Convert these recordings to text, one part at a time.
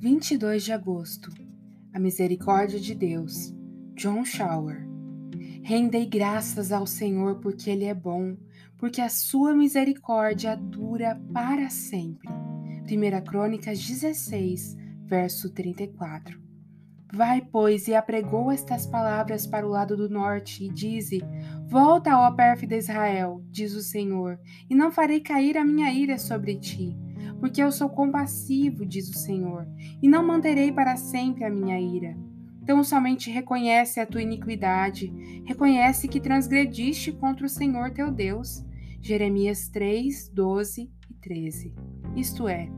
22 de agosto. A misericórdia de Deus. John Shower. Rendei graças ao Senhor porque Ele é bom, porque a sua misericórdia dura para sempre. 1 Crônicas 16, verso 34. Vai, pois, e apregou estas palavras para o lado do norte, e dize: Volta, ó pérfida Israel, diz o Senhor, e não farei cair a minha ira sobre ti porque eu sou compassivo, diz o Senhor, e não manterei para sempre a minha ira. Então somente reconhece a tua iniquidade, reconhece que transgrediste contra o Senhor teu Deus. Jeremias 3, 12 e 13. Isto é,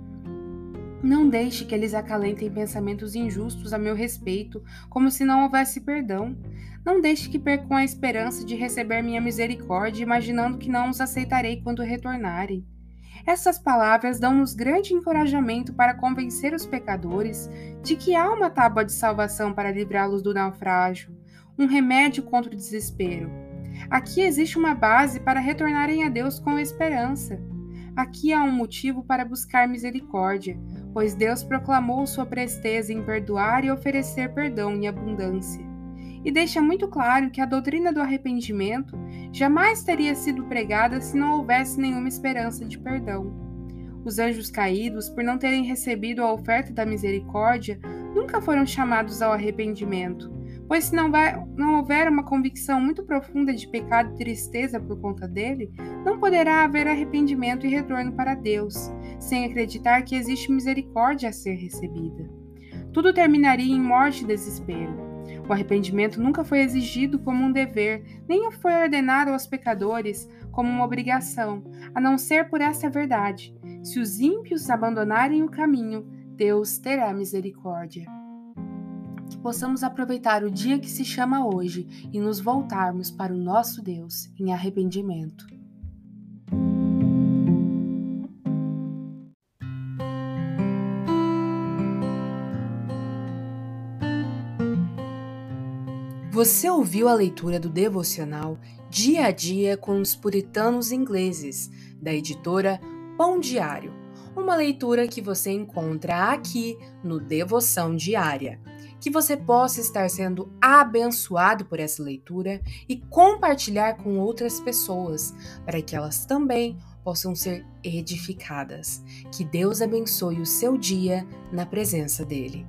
não deixe que eles acalentem pensamentos injustos a meu respeito, como se não houvesse perdão. Não deixe que percam a esperança de receber minha misericórdia, imaginando que não os aceitarei quando retornarem. Essas palavras dão-nos grande encorajamento para convencer os pecadores de que há uma tábua de salvação para livrá-los do naufrágio, um remédio contra o desespero. Aqui existe uma base para retornarem a Deus com esperança. Aqui há um motivo para buscar misericórdia, pois Deus proclamou sua presteza em perdoar e oferecer perdão em abundância e deixa muito claro que a doutrina do arrependimento jamais teria sido pregada se não houvesse nenhuma esperança de perdão. Os anjos caídos, por não terem recebido a oferta da misericórdia, nunca foram chamados ao arrependimento, pois se não, vai, não houver uma convicção muito profunda de pecado e tristeza por conta dele, não poderá haver arrependimento e retorno para Deus, sem acreditar que existe misericórdia a ser recebida. Tudo terminaria em morte e desespero. O arrependimento nunca foi exigido como um dever, nem foi ordenado aos pecadores como uma obrigação, a não ser por essa verdade: se os ímpios abandonarem o caminho, Deus terá misericórdia. Que possamos aproveitar o dia que se chama hoje e nos voltarmos para o nosso Deus em arrependimento. Você ouviu a leitura do devocional Dia a Dia com os Puritanos Ingleses, da editora Pão Diário, uma leitura que você encontra aqui no Devoção Diária. Que você possa estar sendo abençoado por essa leitura e compartilhar com outras pessoas, para que elas também possam ser edificadas. Que Deus abençoe o seu dia na presença dEle.